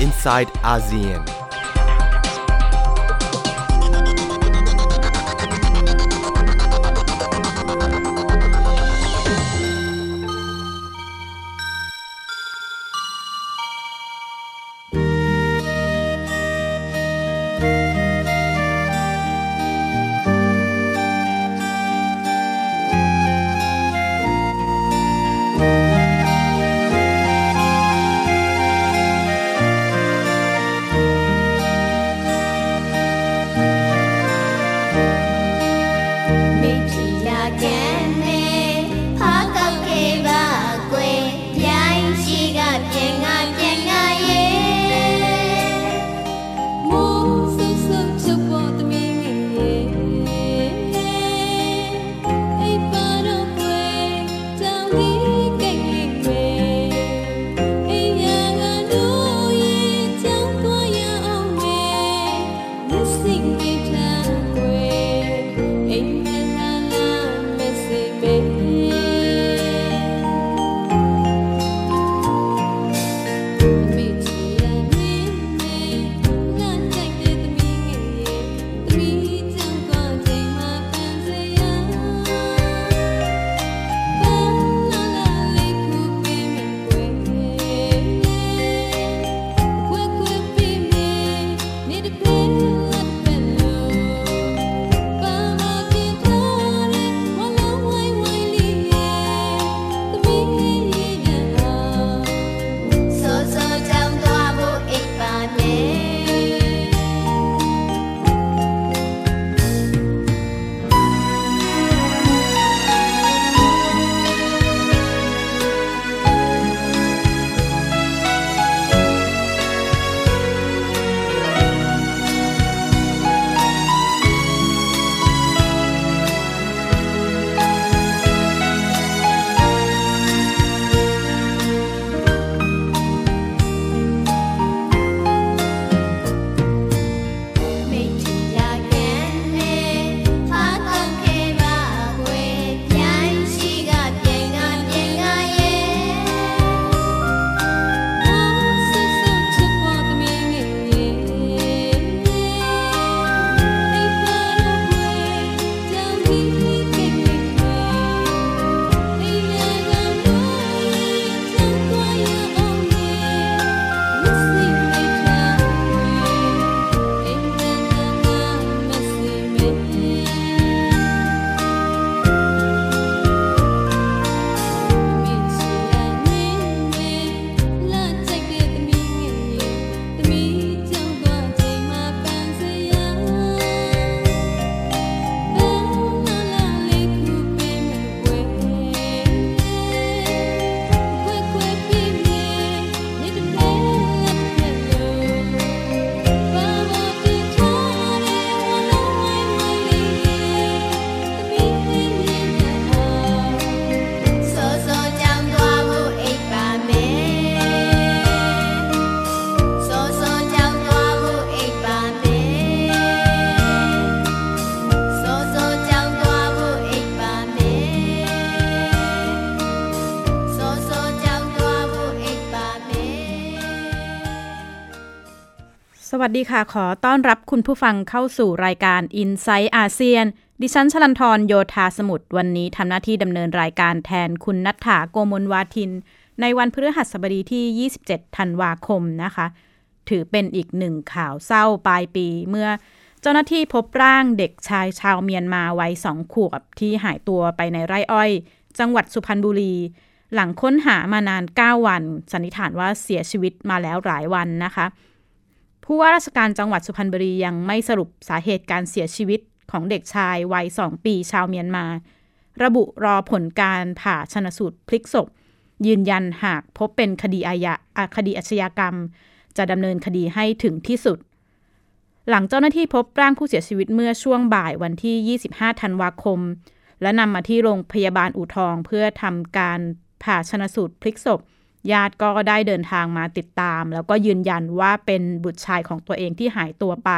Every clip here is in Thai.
inside ASEAN. วัสดีค่ะ ขอต้อนรับคุณผู้ฟังเข้าสู่รายการ i n s i ซต์อาเซียน ดิฉันชลันทรโยธาสมุทรวันนี้ทำหน้าที่ดำเนินรายการแทนคุณนัฐถาโกมลวาทิน ในวันพฤหัสบดีที่ 27 ธันวาคมนะคะ ถือเป็นอีกหนึ่งข่าวเศร้าปลายปี เมื่อเจ้าหน้าที่พบร่างเด็กชายชาวเมียนมาวัยสองขวบที่หายตัวไปในไร่อ้อย จังหวัดสุพรรณบุรี หลังค้นหามานาน 9 วัน สันนิษฐานว่าเสียชีวิตมาแล้วหลายวันนะคะ ผู้ว่าราชการจังหวัดสุพรรณบุรียังไม่สรุปสาเหตุการเสียชีวิตของเด็กชายวัยสองปีชาวเมียนมา ระบุรอผลการผ่าชนสูตรพลิกศพ ยืนยันหากพบเป็นคดีอาญาคดีอาชญากรรม จะดำเนินคดีให้ถึงที่สุด หลังเจ้าหน้าที่พบร่างผู้เสียชีวิตเมื่อช่วงบ่ายวันที่ 25 ธันวาคม และนำมาที่โรงพยาบาลอู่ทองเพื่อทำการผ่าชนสูตรพลิกศพ ญาติก็ได้เดินทางมาติดตาม แล้วก็ยืนยันว่าเป็นบุตรชายของตัวเองที่หายตัวไป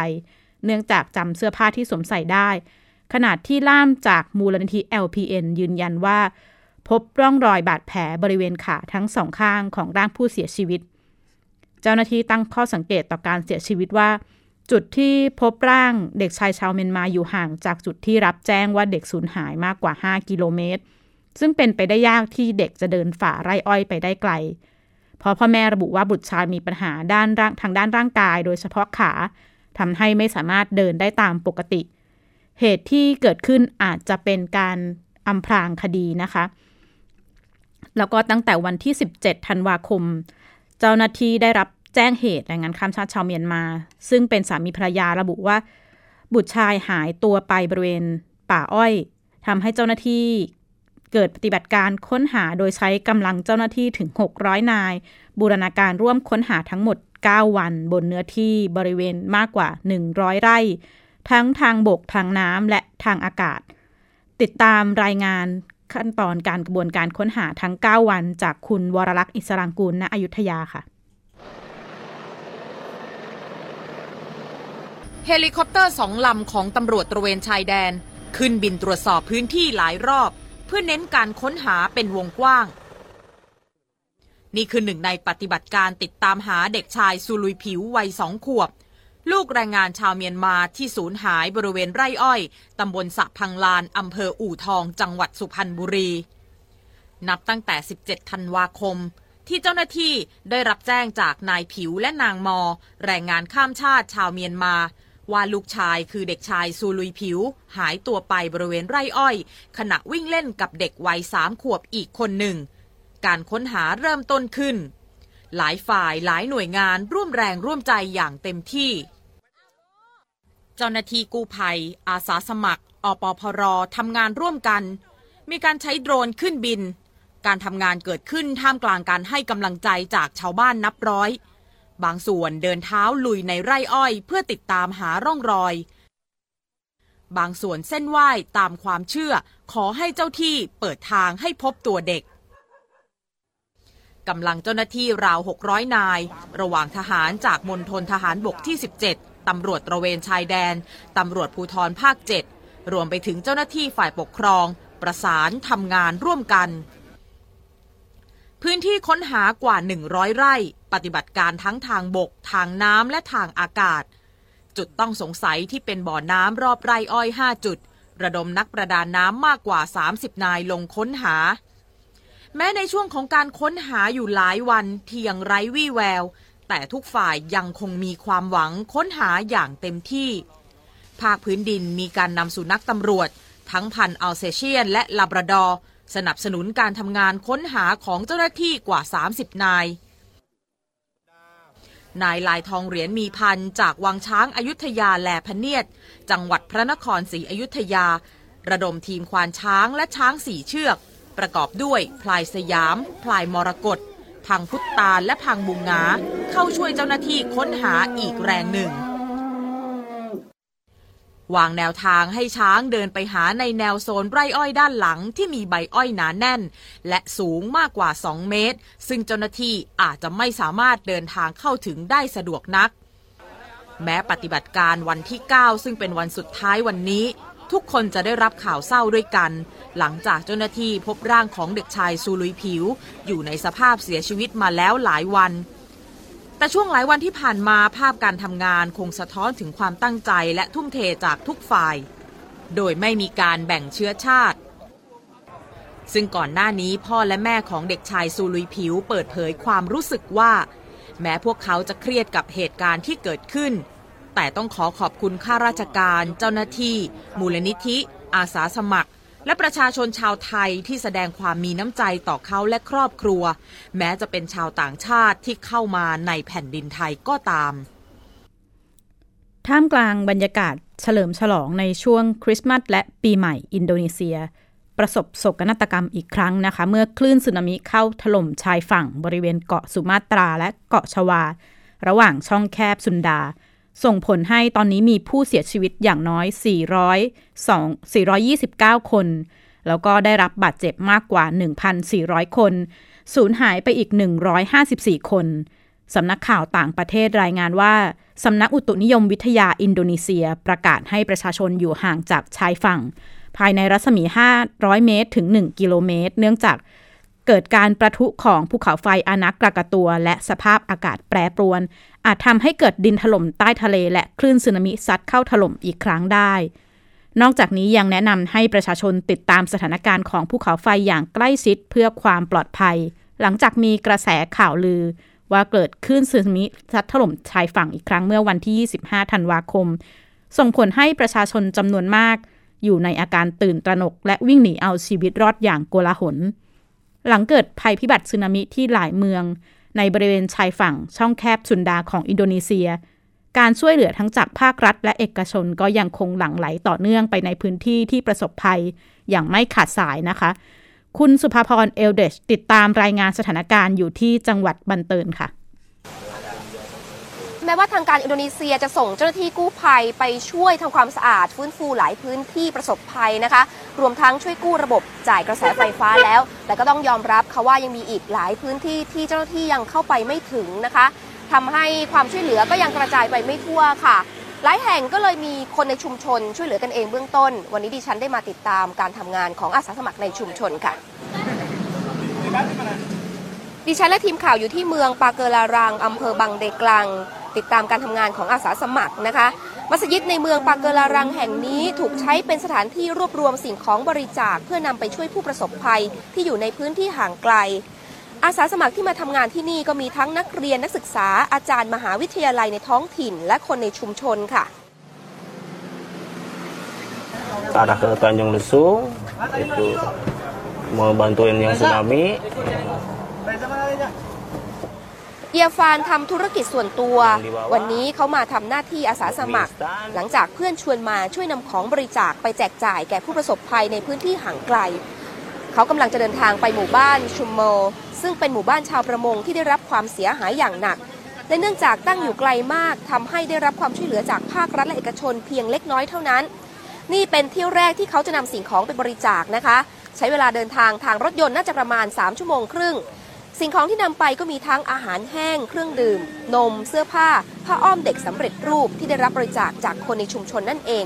เนื่องจากจำเสื้อผ้าที่สวมใส่ได้ ขนาดที่ล่ามจากมูลนิธิ LPN ยืนยันว่า พบร่องรอยบาดแผลบริเวณขาทั้งสองข้างของร่างผู้เสียชีวิต เจ้าหน้าที่ตั้งข้อสังเกตต่อการเสียชีวิตว่า จุดที่พบร่างเด็กชายชาวเมียนมาอยู่ห่างจากจุดที่รับแจ้งว่าเด็กสูญหายมากกว่า 5 กิโลเมตร ซึ่งเป็นไปได้ยากที่เด็กจะเดินฝ่าไร่อ้อยไปได้ไกล เพราะพ่อแม่ระบุว่าบุตรชายมีปัญหาด้านร่างทางด้านร่างกาย โดยเฉพาะขาทำให้ไม่สามารถเดินได้ตามปกติ เหตุที่เกิดขึ้นอาจจะเป็นการอำพรางคดีนะคะ แล้วก็ตั้งแต่วันที่ 17 ธันวาคม เจ้าหน้าที่ได้รับแจ้งเหตุแรงงานข้ามชาติชาวเมียนมา ซึ่งเป็นสามีภรรยาระบุว่า บุตรชายหายตัวไปบริเวณป่าอ้อยทำให้เจ้าหน้าที่ เกิดปฏิบัติการค้นหาโดยใช้กำลังเจ้าหน้าที่ถึง 600 นาย บูรณาการร่วมค้นหาทั้งหมด 9 วัน บนเนื้อที่บริเวณมากกว่า 100 ไร่ ทั้งทางบกทางน้ำและทางอากาศ ติดตามรายงานขั้นตอนการกระบวนการค้นหาทั้ง 9 วัน จากคุณวรลักษณ์อิสรางกูลณอยุธยาค่ะเฮลิคอปเตอร์สองลำของตำรวจตระเวนชายแดน ขึ้นบินตรวจสอบพื้นที่หลายรอบ เพื่อเน้นการค้นหาเป็นวงกว้าง นี่คือหนึ่งในปฏิบัติการติดตามหาเด็กชายซูลุยผิววัยสองขวบ ลูกแรงงานชาวเมียนมาที่สูญหายบริเวณไร่อ้อยตำบลสระพังลานอำเภออู่ทอง จังหวัดสุพรรณบุรี นับตั้งแต่ 17 ธันวาคมที่เจ้าหน้าที่ได้รับแจ้งจากนายผิวและนางมอ แรงงานข้ามชาติชาวเมียนมา ว่าลูกชายคือเด็กชายซูลุยผิว หายตัวไปบริเวณไร่อ้อย ขณะวิ่งเล่นกับเด็กวัยสามขวบอีกคนหนึ่ง การค้นหาเริ่มต้นขึ้น หลายฝ่ายหลายหน่วยงานร่วมแรงร่วมใจอย่างเต็มที่ เจ้าหน้าที่กู้ภัย อาสาสมัครอปพรทำงานร่วมกัน มีการใช้โดรนขึ้นบิน การทำงานเกิดขึ้นท่ามกลางการให้กำลังใจจากชาวบ้านนับร้อย บางส่วนเดินเท้าลุยในไร่อ้อยเพื่อติดตามหาร่องรอย บางส่วนเส้นไหว้ตามความเชื่อ ขอให้เจ้าที่เปิดทางให้พบตัวเด็กกำลังเจ้าหน้าที่ราว 600 นาย ระหว่างทหารจากมณฑลทหารบกที่ 17 ตำรวจตระเวนชายแดน ตำรวจภูธรภาค 7 รวมไปถึงเจ้าหน้าที่ฝ่ายปกครอง ประสานทำงานร่วมกัน พื้นที่ค้นหากว่า 100 ไร่ ปฏิบัติการทั้งทางบก ทางน้ำและทางอากาศ จุดต้องสงสัยที่เป็นบ่อน้ำรอบไร่อ้อย 5 จุด ระดมนักประดาน้ำมากกว่า 30 นายลงค้นหา แม้ในช่วงของการค้นหาอยู่หลายวันที่ยังไร้วี่แวว แต่ทุกฝ่ายยังคงมีความหวังค้นหาอย่างเต็มที่ ภาคพื้นดินมีการนำสุนัขตำรวจ ทั้งพันธุ์อัลเซเชียนและลาบราดอร์ สนับสนุนการทำงานค้นหาของเจ้าหน้าที่กว่า 30 นาย นายลายทองเหรียญมีพันธุ์จากวังช้างอยุธยาแลเพนียด จังหวัดพระนครศรีอยุธยา ระดมทีมควาญช้างและช้างสี่เชือก ประกอบด้วยพลายสยาม พลายมรกตพังพุตตาและพังบุงงาเข้าช่วยเจ้าหน้าที่ค้นหาอีกแรงหนึ่ง วางแนวทางให้ช้างเดินไปหาในแนวโซนไร่อ้อยด้านหลังที่มีใบอ้อยหนาแน่น และสูงมากกว่า 2 เมตร ซึ่งเจ้าหน้าที่อาจจะไม่สามารถเดินทางเข้าถึงได้สะดวกนัก แม้ปฏิบัติการวันที่ 9 ซึ่งเป็นวันสุดท้ายวันนี้ ทุกคนจะได้รับข่าวเศร้าด้วยกัน หลังจากเจ้าหน้าที่พบร่างของเด็กชายซูลุยผิว อยู่ในสภาพเสียชีวิตมาแล้วหลายวัน แต่ช่วงหลายวันที่ผ่านมาภาพการทำงานคงสะท้อนถึงความตั้งใจและทุ่มเทจากทุกฝ่าย โดยไม่มีการแบ่งเชื้อชาติ ซึ่งก่อนหน้านี้พ่อและแม่ของเด็กชายซูลุยผิวเปิดเผยความรู้สึกว่า แม้พวกเขาจะเครียดกับเหตุการณ์ที่เกิดขึ้น แต่ต้องขอขอบคุณข้าราชการ เจ้าหน้าที่ มูลนิธิ อาสาสมัคร และประชาชนชาวไทยที่แสดงความมีน้ำใจต่อเขาและครอบครัว แม้จะเป็นชาวต่างชาติที่เข้ามาในแผ่นดินไทยก็ตาม ท่ามกลางบรรยากาศเฉลิมฉลองในช่วงคริสต์มาสและปีใหม่อินโดนีเซีย ประสบโศกนาฏกรรมอีกครั้งนะคะ เมื่อคลื่นสึนามิเข้าถล่มชายฝั่งบริเวณเกาะสุมาตราและเกาะชวา ระหว่างช่องแคบสุนดา ส่งผลให้ตอนนี้มีผู้เสียชีวิตอย่างน้อย402 429 คน แล้วก็ได้รับบาดเจ็บมากกว่า 1,400 คน สูญหายไปอีก 154 คนสำนักข่าวต่างประเทศรายงานว่า สำนักอุตุนิยมวิทยาอินโดนีเซียประกาศให้ประชาชนอยู่ห่างจากชายฝั่ง ภายในรัศมี 500 เมตรถึง 1 กิโลเมตร เนื่องจาก เกิดการประทุของภูเขาไฟอานักกระกตัว และสภาพอากาศแปรปรวน อาจทำให้เกิดดินถล่มใต้ทะเลและคลื่นสึนามิซัดเข้าถล่มอีกครั้งได้ นอกจากนี้ยังแนะนำให้ประชาชนติดตามสถานการณ์ของภูเขาไฟอย่างใกล้ชิดเพื่อความปลอดภัย หลังจากมีกระแสข่าวลือ ว่าเกิดคลื่นสึนามิซัดถล่มชายฝั่งอีกครั้งเมื่อวันที่ 25 ธันวาคม ส่งผลให้ประชาชนจำนวนมาก อยู่ในอาการตื่นตระหนก และวิ่งหนีเอาชีวิตรอดอย่างโกลาหล หลังเกิดภัยพิบัติสึนามิที่หลายเมือง ในบริเวณชายฝั่งช่องแคบสุนดาของอินโดนีเซีย การช่วยเหลือทั้งจากภาครัฐ และเอกชนก็ยังคงหลั่งไหลต่อเนื่องไปในพื้นที่ที่ประสบภัยอย่างไม่ขาดสายนะคะ คุณสุภาพรเอลเดชติดตามรายงานสถานการณ์อยู่ที่จังหวัดบันเตินค่ะ แม้ว่าทางการอินโดนีเซียจะส่งเจ้าหน้าที่กู้ภัยไปช่วยทำความสะอาด ฟื้นฟูหลายพื้นที่ประสบภัยนะคะ รวมทั้งช่วยกู้ระบบจ่ายกระแสไฟฟ้าแล้ว แต่ก็ต้องยอมรับค่ะว่ายังมีอีกหลายพื้นที่ที่เจ้าหน้าที่ยังเข้าไปไม่ถึงนะคะทำให้ความช่วยเหลือก็ยังกระจายไปไม่ทั่วค่ะ หลายแห่งก็เลยมีคนในชุมชนช่วยเหลือกันเองเบื้องต้น วันนี้ดิฉันได้มาติดตามการทำงานของอาสาสมัครในชุมชนค่ะดิฉันและทีมข่าวอยู่ที่เมืองปาเกลารังอำเภอบังเดกลัง ติดตามการทำงานของอาสาสมัครนะคะ มัสยิดในเมืองปาเกลารังแห่งนี้ถูกใช้เป็นสถานที่รวบรวมสิ่งของบริจาคเพื่อนำไปช่วยผู้ประสบภัยที่อยู่ในพื้นที่ห่างไกล อาสาสมัครที่มาทำงานที่นี่ก็มีทั้งนักเรียนนักศึกษาอาจารย์มหาวิทยาลัยในท้องถิ่น และคนในชุมชนค่ะ ke arah ke Tanjung Lesung itu mau bantuin yang tsunami เอียฟานทำธุรกิจส่วนตัว วันนี้เขามาทำหน้าที่อาสาสมัคร หลังจากเพื่อนชวนมาช่วยนำของบริจาคไปแจกจ่ายแก่ผู้ประสบภัยในพื้นที่ห่างไกล เขากำลังจะเดินทางไปหมู่บ้านชุมโม ซึ่งเป็นหมู่บ้านชาวประมงที่ได้รับความเสียหายอย่างหนัก และเนื่องจากตั้งอยู่ไกลมากทำให้ได้รับความช่วยเหลือจากภาครัฐและเอกชนเพียงเล็กน้อยเท่านั้น นี่เป็นเที่ยวแรกที่เขาจะนำสิ่งของไปบริจาคนะคะ ใช้เวลาเดินทางทางรถยนต์น่าจะประมาณ 3 ชั่วโมงครึ่ง สิ่งของที่นำไปก็มีทั้งอาหารแห้ง เครื่องดื่ม นม เสื้อผ้า ผ้าอ้อมเด็กสำเร็จรูปที่ได้รับบริจาคจากคนในชุมชนนั่นเอง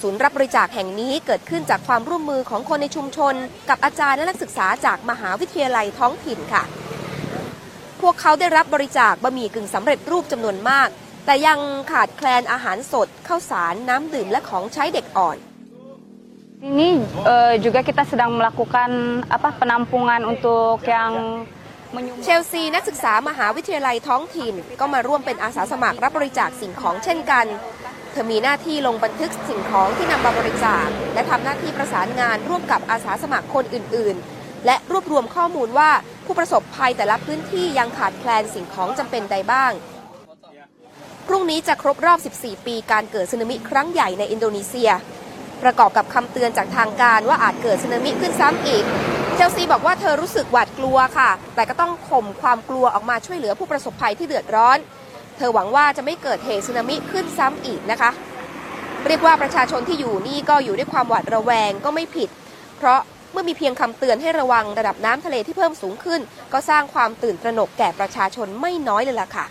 ศูนย์รับบริจาคแห่งนี้เกิดขึ้นจากความร่วมมือของคนในชุมชน กับอาจารย์และนักศึกษาจากมหาวิทยาลัยท้องถิ่นค่ะ พวกเขาได้รับบริจาคบะหมี่กึ่งสำเร็จรูปจำนวนมาก แต่ยังขาดแคลนอาหารสดข้าวสารน้ำดื่มและของใช้เด็กอ่อน Ini eh, juga kita sedang melakukan apa penampungan untuk yang เชลซีนักศึกษามหาวิทยาลัยท้องถิ่น ก็มาร่วมเป็นอาสาสมัครรับบริจาคสิ่งของเช่นกัน เธอมีหน้าที่ลงบันทึกสิ่งของที่นำมาบริจาค และทำหน้าที่ประสานงานร่วมกับอาสาสมัครคนอื่น ๆ และรวบรวมข้อมูลว่าผู้ประสบภัยแต่ละพื้นที่ยังขาดแคลนสิ่งของจำเป็นใดบ้าง พรุ่งนี้จะครบรอบ 14 ปีการเกิดสึนามิครั้งใหญ่ในอินโดนีเซีย ประกอบกับคำเตือนจากทางการว่าอาจเกิดสึนามิขึ้นซ้ำอีก เชลซีบอกว่าเธอรู้สึกหวาดกลัวค่ะ แต่ก็ต้องข่มความกลัวออกมาช่วยเหลือผู้ประสบภัยที่เดือดร้อน เธอหวังว่าจะไม่เกิดเหตุสึนามิขึ้นซ้ำอีกนะคะ เรียกว่าประชาชนที่อยู่นี่ก็อยู่ด้วยความหวาดระแวงก็ไม่ผิด เพราะเมื่อมีเพียงคำเตือนให้ระวังระดับน้ำทะเลที่เพิ่มสูงขึ้น ก็สร้างความตื่นตระหนกแก่ประชาชนไม่น้อยเลยล่ะค่ะ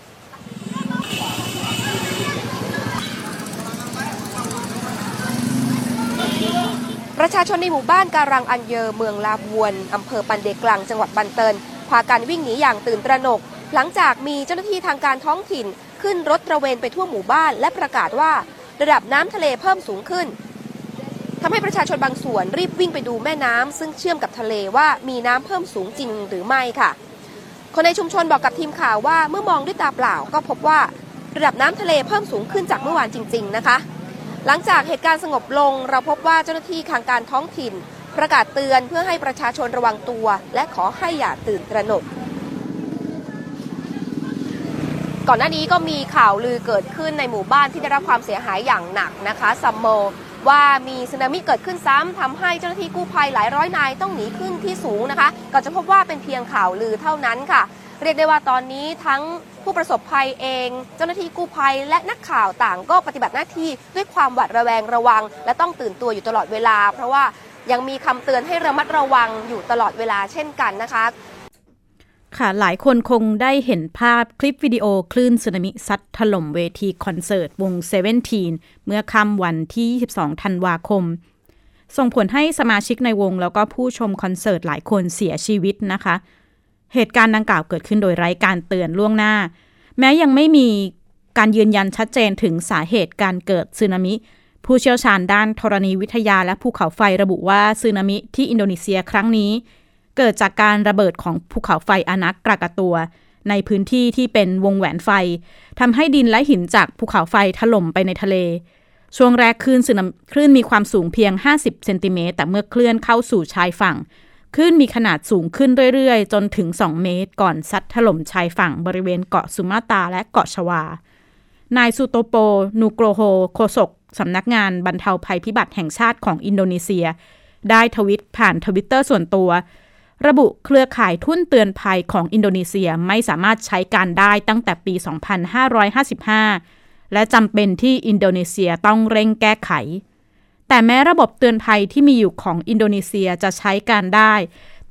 ประชาชนในหมู่บ้านการังอันเยอเมืองลาบวนอำเภอปันเดกลังจังหวัดบันเตินพากันวิ่งหนีอย่างตื่นตระหนก หลังจากมีเจ้าหน้าที่ทางการท้องถิ่น ขึ้นรถตระเวนไปทั่วหมู่บ้าน และประกาศว่า ระดับน้ำทะเลเพิ่มสูงขึ้นทำให้ประชาชนบางส่วนรีบวิ่งไปดูแม่น้ำซึ่งเชื่อมกับทะเลว่ามีน้ำเพิ่มสูงจริงหรือไม่ค่ะ คนในชุมชนบอกกับทีมข่าวว่าเมื่อมองด้วยตาเปล่าก็พบว่า ระดับน้ำทะเลเพิ่มสูงขึ้นจากเมื่อวานจริง ๆ นะคะ หลังจากเหตุการณ์สงบลง เราพบว่าเจ้าหน้าที่ทางการท้องถิ่น ประกาศเตือนเพื่อให้ประชาชนระวังตัว และขอให้อย่าตื่นตระหนก ก่อนหน้านี้ก็มีข่าวลือเกิดขึ้นในหมู่บ้านที่ได้รับความเสียหายอย่างหนักนะคะซัมโมว่ามีสึนามิเกิดขึ้นซ้ำทำให้เจ้าหน้าที่กู้ภัยหลายร้อยนายต้องหนีขึ้นที่สูงนะคะ ก็จะพบว่าเป็นเพียงข่าวลือเท่านั้นค่ะ เรียกได้ว่าตอนนี้ทั้งผู้ประสบภัยเอง เจ้าหน้าที่กู้ภัยและนักข่าวต่างก็ปฏิบัติหน้าที่ด้วยความหวาดระแวงระวัง และต้องตื่นตัวอยู่ตลอดเวลา เพราะว่ายังมีคำเตือนให้ระมัดระวังอยู่ตลอดเวลาเช่นกันนะคะ ค่ะหลายคนคงได้เห็นภาพคลิปวิดีโอคลื่นสึนามิซัดถล่มเวทีคอนเสิร์ตวงเซเว่นทีนเมื่อค่ำวันที่ 22 ธันวาคม ส่งผลให้สมาชิกในวงแล้วก็ผู้ชมคอนเสิร์ตหลายคนเสียชีวิตนะคะ เหตุการณ์ดังกล่าวเกิดขึ้นโดยไร้การเตือนล่วงหน้า แม้ยังไม่มีการยืนยันชัดเจนถึงสาเหตุการเกิดสึนามิ ผู้เชี่ยวชาญด้านธรณีวิทยาและภูเขาไฟระบุว่าสึนามิที่อินโดนีเซียครั้งนี้ เกิดจากการระเบิดของภูเขาไฟอานักกรากาตัว ในพื้นที่ที่เป็นวงแหวนไฟทำให้ดินและหินจากภูเขาไฟถล่มไปในทะเล ช่วงแรกคลื่นสึนามิคลื่นมีความสูงเพียง 50 เซนติเมตรแต่เมื่อเคลื่อนเข้าสู่ชายฝั่ง คลื่นมีขนาดสูงขึ้นเรื่อยๆ จนถึง 2 เมตร ก่อนซัดถล่มชายฝั่งบริเวณเกาะสุมาตราและเกาะชวา นายซูโตโป นูโกรโฮโคศกสำนักงานบรรเทาภัยพิบัติแห่งชาติของอินโดนีเซีย ได้ทวิตผ่านทวิตเตอร์ส่วนตัว ระบุเครือข่ายทุ่นเตือนภัยของอินโดนีเซียไม่สามารถใช้การได้ตั้งแต่ปี 2555 และจำเป็นที่อินโดนีเซียต้องเร่งแก้ไข แต่แม้ระบบเตือนภัยที่มีอยู่ของอินโดนีเซียจะใช้การได้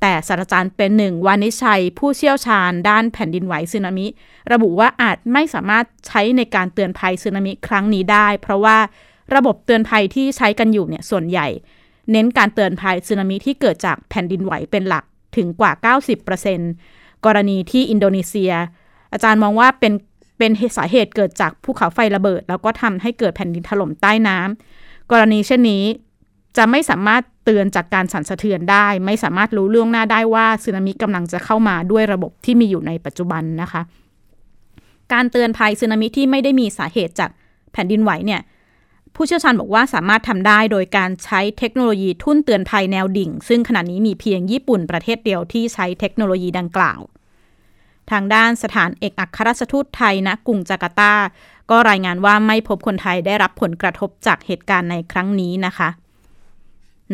แต่ศาสตราจารย์เป็นหนึ่งวานิชัย ผู้เชี่ยวชาญด้านแผ่นดินไหวสึนามิ ระบุว่าอาจไม่สามารถใช้ในการเตือนภัยสึนามิครั้งนี้ได้ เพราะว่าระบบเตือนภัยที่ใช้กันอยู่เนี่ยส่วนใหญ่ เน้นการเตือนภัยสึนามิที่เกิดจากแผ่นดินไหวเป็นหลักถึงกว่า 90%กรณีที่อินโดนีเซีย อาจารย์มองว่าเป็นเป็นสาเหตุเกิดจากภูเขาไฟระเบิด แล้วก็ทำให้เกิดแผ่นดินถล่มใต้น้ำ กรณีเช่นนี้ จะไม่สามารถเตือนจากการสั่นสะเทือนได้ ไม่สามารถรู้ล่วงหน้าได้ว่าสึนามิกำลังจะเข้ามาด้วยระบบที่มีอยู่ในปัจจุบันนะคะ การเตือนภัยสึนามิที่ไม่ได้มีสาเหตุจากแผ่นดินไหวเนี่ยผู้เชี่ยวชาญบอกว่าสามารถทำได้โดยการใช้เทคโนโลยีทุ่นเตือนภัยแนวดิ่ง ซึ่งขณะนี้มีเพียงญี่ปุ่นประเทศเดียวที่ใช้เทคโนโลยีดังกล่าว ทางด้านสถานเอกอัครราชทูตไทยณกรุงจาการ์ตา ก็รายงานว่าไม่พบคนไทยได้รับผลกระทบจากเหตุการณ์ในครั้งนี้นะคะ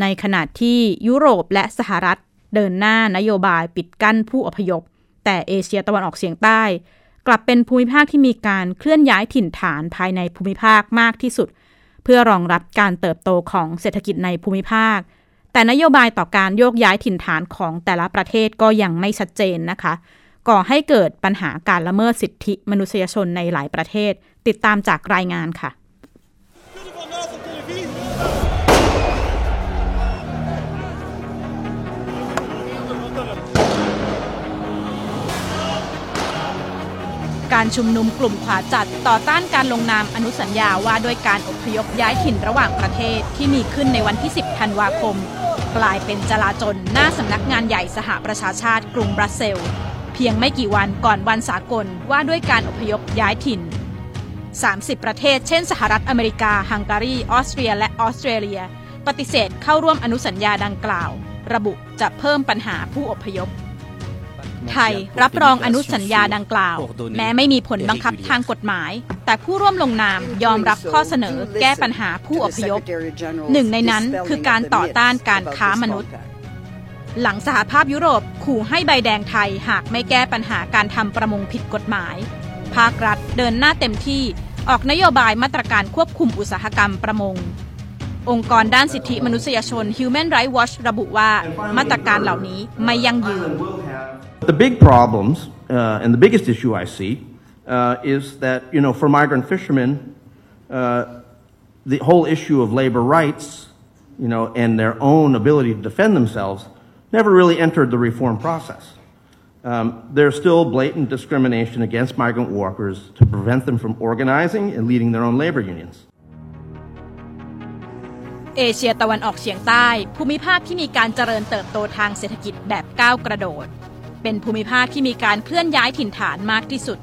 ในขณะที่ยุโรปและสหรัฐเดินหน้านโยบายปิดกั้นผู้อพยพ แต่เอเชียตะวันออกเฉียงใต้ กลับเป็นภูมิภาคที่มีการเคลื่อนย้ายถิ่นฐานภายในภูมิภาคมากที่สุด เพื่อรองรับการเติบโตของเศรษฐกิจในภูมิภาค แต่นโยบายต่อการโยกย้ายถิ่นฐานของแต่ละประเทศก็ยังไม่ชัดเจนนะคะ ก่อให้เกิดปัญหาการละเมิดสิทธิมนุษยชนในหลายประเทศ ติดตามจากรายงานค่ะ การชุมนุมกลุ่มขวาจัดต่อต้านการลงนามอนุสัญญาว่าด้วยการอพยพย้ายถิ่นระหว่างประเทศที่มีขึ้นในวันที่ 10 ธันวาคม กลายเป็นจลาจลหน้าสำนักงานใหญ่สหประชาชาติกรุงบรัสเซลส์ พียงไม่กี่วันก่อนวันสากลว่าด้วยการอพยพย้ายถิ่น 30 ประเทศ เช่น สหรัฐอเมริกา ฮังการี ออสเตรีย และออสเตรเลีย ปฏิเสธเข้าร่วมอนุสัญญาดังกล่าว ระบุจะเพิ่มปัญหาผู้อพยพ ไทยรับรองอนุสัญญาดังกล่าว แม้ไม่มีผลบังคับทางกฎหมาย แต่ผู้ร่วมลงนามยอมรับข้อเสนอแก้ปัญหาผู้อพยพ หนึ่งในนั้นคือการต่อต้านการค้ามนุษย์ หลังสหภาพยุโรปขู่ให้ใบแดงไทยหากไม่แก้ปัญหาการทำประมงผิดกฎหมาย ภาครัฐเดินหน้าเต็มที่ออกนโยบายมาตรการควบคุมอุตสาหกรรมประมง องค์กรด้านสิทธิมนุษยชน Human Rights Watch ระบุว่ามาตรการเหล่านี้ไม่ยั่งยืน The big problems, uh, and the biggest issue I see, uh, is that, you know, for migrant fishermen, uh, the whole issue of labor rights, you know, and their own ability to defend themselves never really entered the reform process. Um, there's still blatant discrimination against migrant workers to prevent them from organizing and leading their own labor unions. เอเชียตะวันออกเฉียงใต้ ภูมิภาคที่มีการเจริญเติบโตทางเศรษฐกิจแบบก้าวกระโดด เป็นภูมิภาคที่มีการเคลื่อนย้ายถิ่นฐานมากที่สุด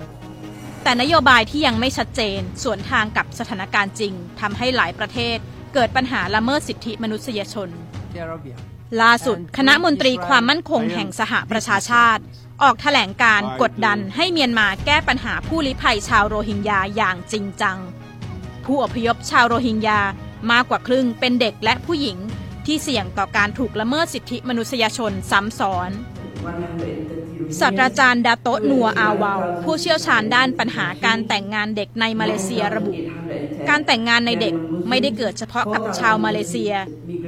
แต่นโยบายที่ยังไม่ชัดเจนส่วนทางกับสถานการณ์จริงทำให้หลายประเทศเกิดปัญหาละเมิดสิทธิมนุษยชน ล่าสุด คณะมนตรีความมั่นคงแห่งสหประชาชาติ ออกแถลงการกดดันให้เมียนมาแก้ปัญหาผู้ลี้ภัยชาวโรฮิงญาอย่างจริงจัง ผู้อพยพชาวโรฮิงญามากกว่าครึ่งเป็นเด็กและผู้หญิงที่เสี่ยงต่อการถูกละเมิดสิทธิมนุษยชนซ้ำซ้อน ศาสตราจารย์ดาโตะนัวอาวาวผู้เชี่ยวชาญด้านปัญหาการแต่งงานเด็กในมาเลเซียระบุ การแต่งงานในเด็กไม่ได้เกิดเฉพาะกับชาวมาเลเซีย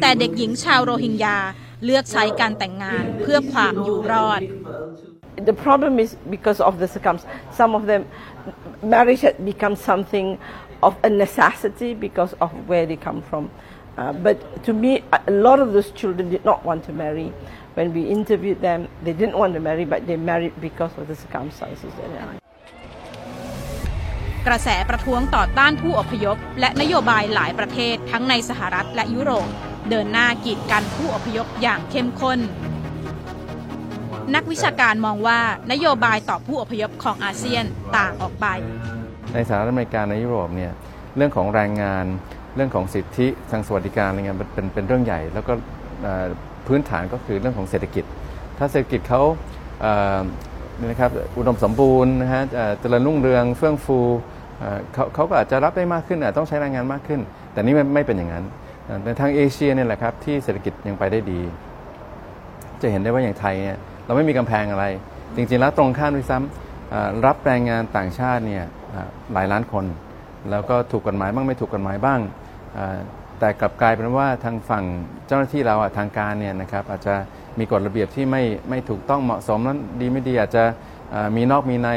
แต่เด็กหญิงชาวโรฮิงญาเลือกใช้การแต่งงานเพื่อความอยู่รอด The problem is because of the circumstances. Some of them, marriage has become something of a necessity because of where they come from. Uh, but to me, a lot of those children did not want to marry. When we interviewed them, they didn't want to marry, but they married because of the circumstances that they are. กระแสประท้วงต่อต้านผู้อพยพ และนโยบายหลายประเทศทั้งในสหรัฐและยุโรป เดินหน้ากีดกันผู้อพยพอย่างเข้มข้น นักวิชาการมองว่านโยบายต่อผู้อพยพของอาเซียนต่างออกไป ในสหรัฐอเมริกาในยุโรปเนี่ยเรื่องของแรงงานเรื่องของสิทธิทางสวัสดิการอะไรเงี้ยเป็นเป็นเป็นเรื่องใหญ่ แล้วก็เอ่อ พื้นฐานก็คือเรื่องของเศรษฐกิจ ถ้าเศรษฐกิจเขาเอ่อนะครับอุดมสมบูรณ์นะฮะเอ่อเจริญรุ่งเรืองเฟื่องฟูเขาเขาก็อาจจะรับได้มากขึ้นอาจต้องใช้แรงงานมากขึ้น แต่นี่ไม่ไม่เป็นอย่างนั้นในทางเอเชียเนี่ยแหละครับที่เศรษฐกิจยังไปได้ดี จะเห็นได้ว่าอย่างไทยเนี่ยเราไม่มีกำแพงอะไร จริงๆแล้วตรงข้ามด้วยซ้ำรับแรงงานต่างชาติเนี่ยหลายล้านคน แล้วก็ถูกกฎหมายบ้างไม่ถูกกฎหมายบ้าง แต่กลับกลายเป็นว่าทางฝั่งเจ้าหน้าที่เราทางการเนี่ยนะครับอาจจะมีกฎระเบียบที่ไม่ไม่ถูกต้องเหมาะสมนั้นดีไม่ดีอาจจะมีนอกมีใน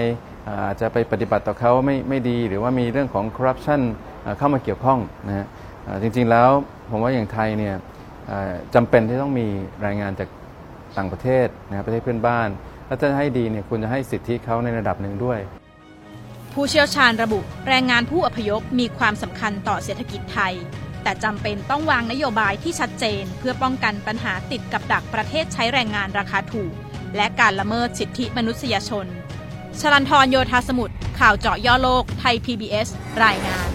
อาจจะไปปฏิบัติต่อเขาไม่ไม่ดี หรือว่ามีเรื่องของคอร์รัปชันเข้ามาเกี่ยวข้องนะฮะจริงๆแล้วผมว่าอย่างไทยเนี่ยจำเป็นที่ต้องมีแรงงานจากต่างประเทศนะครับประเทศเพื่อนบ้าน แล้วถ้าจะให้ดีเนี่ยควรจะให้สิทธิเขาในระดับหนึ่งด้วย ผู้เชี่ยวชาญระบุแรงงานผู้อพยพมีความสำคัญต่อเศรษฐกิจไทย แต่จำเป็นต้องวางนโยบายที่ชัดเจน เพื่อป้องกันปัญหาติดกับดักประเทศใช้แรงงานราคาถูก และการละเมิดสิทธิมนุษยชน ชลันทรโยธาสมุทรข่าวเจาะย่อโลก ไทย PBS รายงาน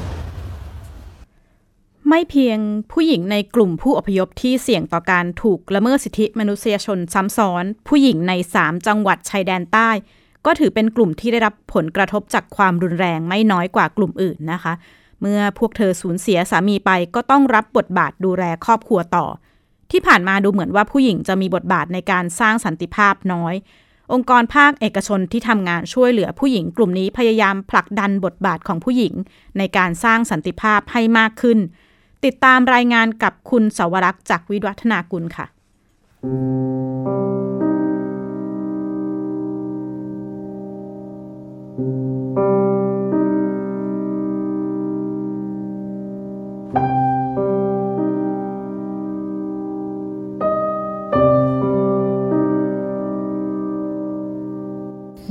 ไม่เพียงผู้หญิงในกลุ่มผู้อพยพที่เสี่ยงต่อการถูกละเมิดสิทธิมนุษยชนซ้ำซ้อน ผู้หญิงใน 3 จังหวัดชายแดนใต้ ก็ถือเป็นกลุ่มที่ได้รับผลกระทบจากความรุนแรงไม่น้อยกว่ากลุ่มอื่นนะคะ เมื่อพวกเธอสูญเสียสามีไปก็ต้องรับบทบาทดูแลครอบครัวต่อ ที่ผ่านมาดูเหมือนว่าผู้หญิงจะมีบทบาทในการสร้างสันติภาพน้อย องค์กรภาคเอกชนที่ทำงานช่วยเหลือผู้หญิงกลุ่มนี้พยายามผลักดันบทบาทของผู้หญิง ในการสร้างสันติภาพให้มากขึ้น ติดตามรายงานกับคุณสาวรักษ์จากวิวัฒนากุลค่ะ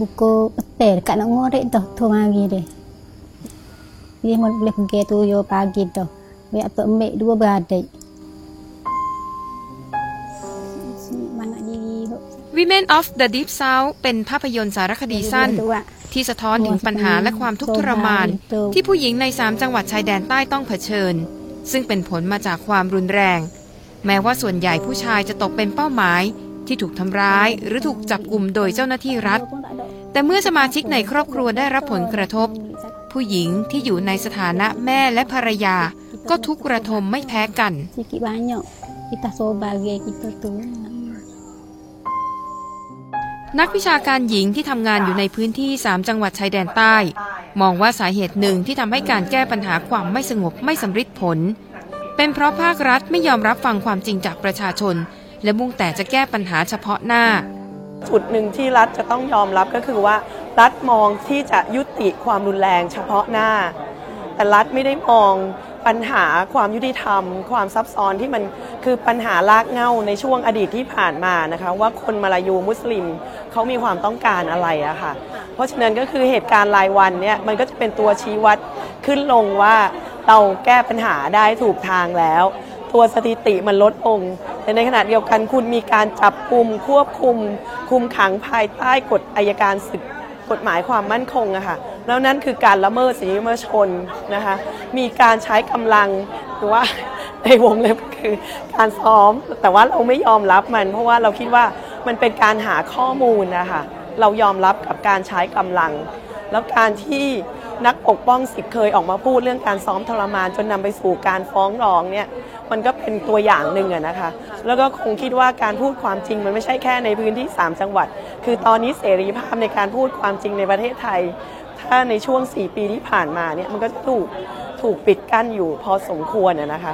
buku petir kat nak ngorek tu tu mari dia. Dia mau boleh pergi tujuh pagi tu. Biar tu ambil dua beradik. Mana diri Women of the Deep South เป็นภาพยนตร์สารคดีสั้น ที่สะท้อนถึงปัญหาและความทุกข์ทรมาน ที่ผู้หญิงใน3จังหวัดชายแดนใต้ต้องเผชิญ ซึ่งเป็นผลมาจากความรุนแรง แม้ว่าส่วนใหญ่ผู้ชายจะตกเป็นเป้าหมาย ที่ถูกทำร้าย หรือถูกจับกลุ่มโดยเจ้าหน้าที่รัฐ แต่เมื่อสมาชิกในครอบครัวได้รับผลกระทบ ผู้หญิงที่อยู่ในสถานะแม่และภรรยา ก็ทุกข์ระทมไม่แพ้กัน นักวิชาการหญิงที่ทำงานอยู่ในพื้นที่ 3 จังหวัดชายแดนใต้ มองว่าสาเหตุหนึ่งที่ทำให้การแก้ปัญหาความไม่สงบไม่สำเร็จผล เป็นเพราะภาครัฐไม่ยอมรับฟังความจริงจากประชาชน และมุ่งแต่จะแก้ปัญหาเฉพาะหน้า จุดหนึ่งที่รัฐจะต้องยอมรับก็คือว่า รัฐมองที่จะยุติความรุนแรงเฉพาะหน้า แต่รัฐไม่ได้มอง ปัญหาความยุติธรรม ความซับซ้อนที่มันคือปัญหารากเง้าในช่วงอดีตที่ผ่านมานะคะ ว่าคนมาลายูมุสลิมเขามีความต้องการอะไรอะค่ะ เพราะฉะนั้นก็คือเหตุการณ์รายวันเนี่ยมันก็จะเป็นตัวชี้วัดขึ้นลงว่าเราแก้ปัญหาได้ถูกทางแล้ว ตัวสถิติมันลดลงแต่ในขณะเดียวกันคุณมีการจับกลุ่มควบคุม คุมขังภายใต้กฎอายการศึก กฎหมายความมั่นคงอะค่ะแล้วนั่นคือการละเมิดสิทธิมนุษยชนนะคะมีการใช้กำลังหรือว่าในวงเล็บคือการซ้อม แต่ว่าเราไม่ยอมรับมัน เพราะว่าเราคิดว่ามันเป็นการหาข้อมูลนะคะเรายอมรับกับการใช้กำลัง แล้วการที่ นักปกป้องสิทธิ์เคยออกมาพูดเรื่องการซ้อมทรมาน จนนำไปสู่การฟ้องร้องเนี่ยมันก็เป็นตัวอย่างหนึ่งอะนะคะ แล้วก็คงคิดว่าการพูดความจริงมันไม่ใช่แค่ในพื้นที่ 3 จังหวัด คือตอนนี้เสรีภาพในการพูดความจริงในประเทศไทย ถ้าในช่วง 4 ปีที่ผ่านมาเนี่ยมันก็ถูกถูกปิดกั้นอยู่พอสมควรอะนะคะ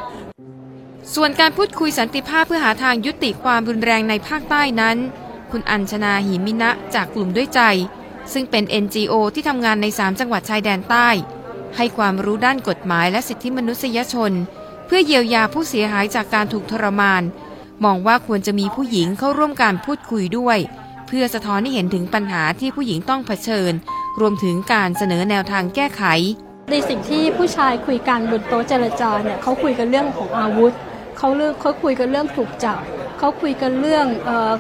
ส่วนการพูดคุยสันติภาพเพื่อหาทางยุติความรุนแรงในภาคใต้นั้น คุณอัญชนาหิมินะจากกลุ่มด้วยใจ ซึ่งเป็น NGO ที่ทำงานใน 3 จังหวัดชายแดนใต้ ให้ความรู้ด้านกฎหมายและสิทธิมนุษยชน เพื่อเยียวยาผู้เสียหายจากการถูกทรมาน มองว่าควรจะมีผู้หญิงเข้าร่วมการพูดคุยด้วย เพื่อสะท้อนให้เห็นถึงปัญหาที่ผู้หญิงต้องเผชิญ รวมถึงการเสนอแนวทางแก้ไข ในสิ่งที่ผู้ชายคุยกันบนโต๊ะเจรจาเนี่ยเขาคุยกันเรื่องของอาวุธเขาเรื่องเขาคุยกันเรื่องถูกจับเขาคุยกันเรื่องออ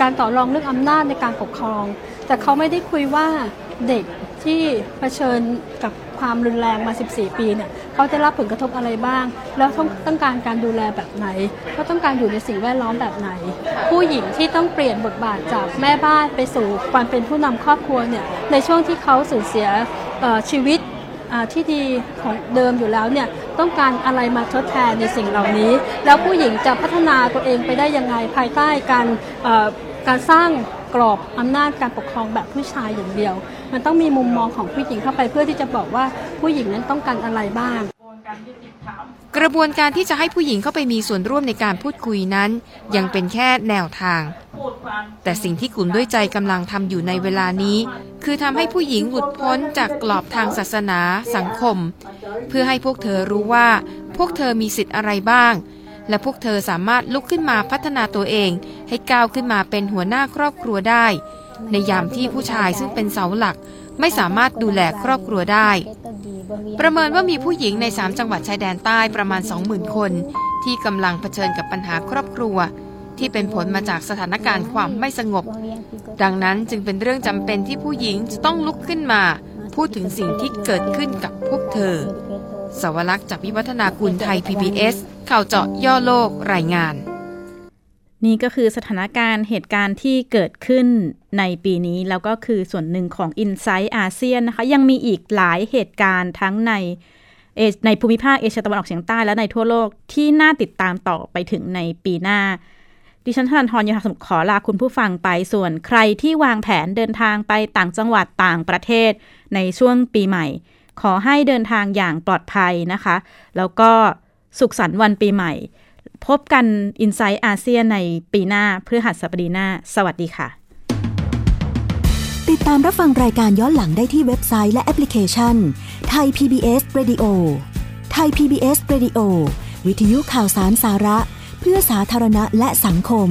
การต่อรองเรื่องอำนาจในการปกครอง แต่เขาไม่ได้คุยว่าเด็กที่เผชิญกับความรุนแรงมา 14 ปีเนี่ยเขาได้รับผลกระทบอะไรบ้าง แล้วต้องต้องการการดูแลแบบไหนเขาต้องการอยู่ในสิ่งแวดล้อมแบบไหน ผู้หญิงที่ต้องเปลี่ยนบทบาทจากแม่บ้านไปสู่ความเป็นผู้นำครอบครัวเนี่ยในช่วงที่เขาสูญเสียชีวิตที่ดีของเดิมอยู่แล้วเนี่ยต้องการอะไรมาทดแทนในสิ่งเหล่านี้ แล้วผู้หญิงจะพัฒนาตัวเองไปได้ยังไงภายใต้การการสร้าง กรอบอำนาจการปกครองแบบผู้ชายอย่างเดียว มันต้องมีมุมมองของผู้หญิงเข้าไปเพื่อที่จะบอกว่าผู้หญิงนั้นต้องการอะไรบ้าง กระบวนการที่จะให้ผู้หญิงเข้าไปมีส่วนร่วมในการพูดคุยนั้น ยังเป็นแค่แนวทาง แต่สิ่งที่กลุ่มด้วยใจกำลังทำอยู่ในเวลานี้ คือทำให้ผู้หญิงหลุดพ้นจากกรอบทางศาสนา สังคม เพื่อให้พวกเธอรู้ว่า พวกเธอมีสิทธิ์อะไรบ้าง และพวกเธอสามารถลุกขึ้นมาพัฒนาตัวเอง ให้ก้าวขึ้นมาเป็นหัวหน้าครอบครัวได้ ในยามที่ผู้ชายซึ่งเป็นเสาหลัก ไม่สามารถดูแลครอบครัวได้ ประเมินว่ามีผู้หญิงใน 3 จังหวัดชายแดนใต้ประมาณ 20,000 คน ที่กำลังเผชิญกับปัญหาครอบครัว ที่เป็นผลมาจากสถานการณ์ความไม่สงบ ดังนั้นจึงเป็นเรื่องจำเป็นที่ผู้หญิงจะต้องลุกขึ้นมา พูดถึงสิ่งที่เกิดขึ้นกับพวกเธอ สวรักษ์จากวิวัฒนาคุณไทย PBS ข่าวเจาะย่อโลกรายงาน นี่ก็คือสถานการณ์เหตุการณ์ที่เกิดขึ้นในปีนี้ แล้วก็คือส่วนหนึ่งของ i n s i ซต์อาเซียนนะคะ ยังมีอีกหลายเหตุการณ์ทั้งในในภูมิภาคเอเชียตะวันออกเฉียงใต้และในทั่วโลกที่น่าติดตามต่อไปถึงในปีหน้า ดิฉันธนันทรยาสมขอลาคุณผู้ฟังไปส่วนใครที่วางแผนเดินทางไปต่างจังหวัดต่างประเทศในช่วงปีใหม่ ขอให้เดินทางอย่างปลอดภัยนะคะ แล้วก็สุขสันต์วันปีใหม่ พบกัน i n s i ซต์อาเซียนในปีหน้าเพื่อหัสบดีหน้า สวัสดีค่ะ ติดตามรับฟังรายการย้อนหลังได้ที่เว็บไซต์และแอปพลิเคชันไทย PBS Radio ไทย PBS Radio วิทยุข่าวสารสาระ เพื่อสาธารณะและสังคม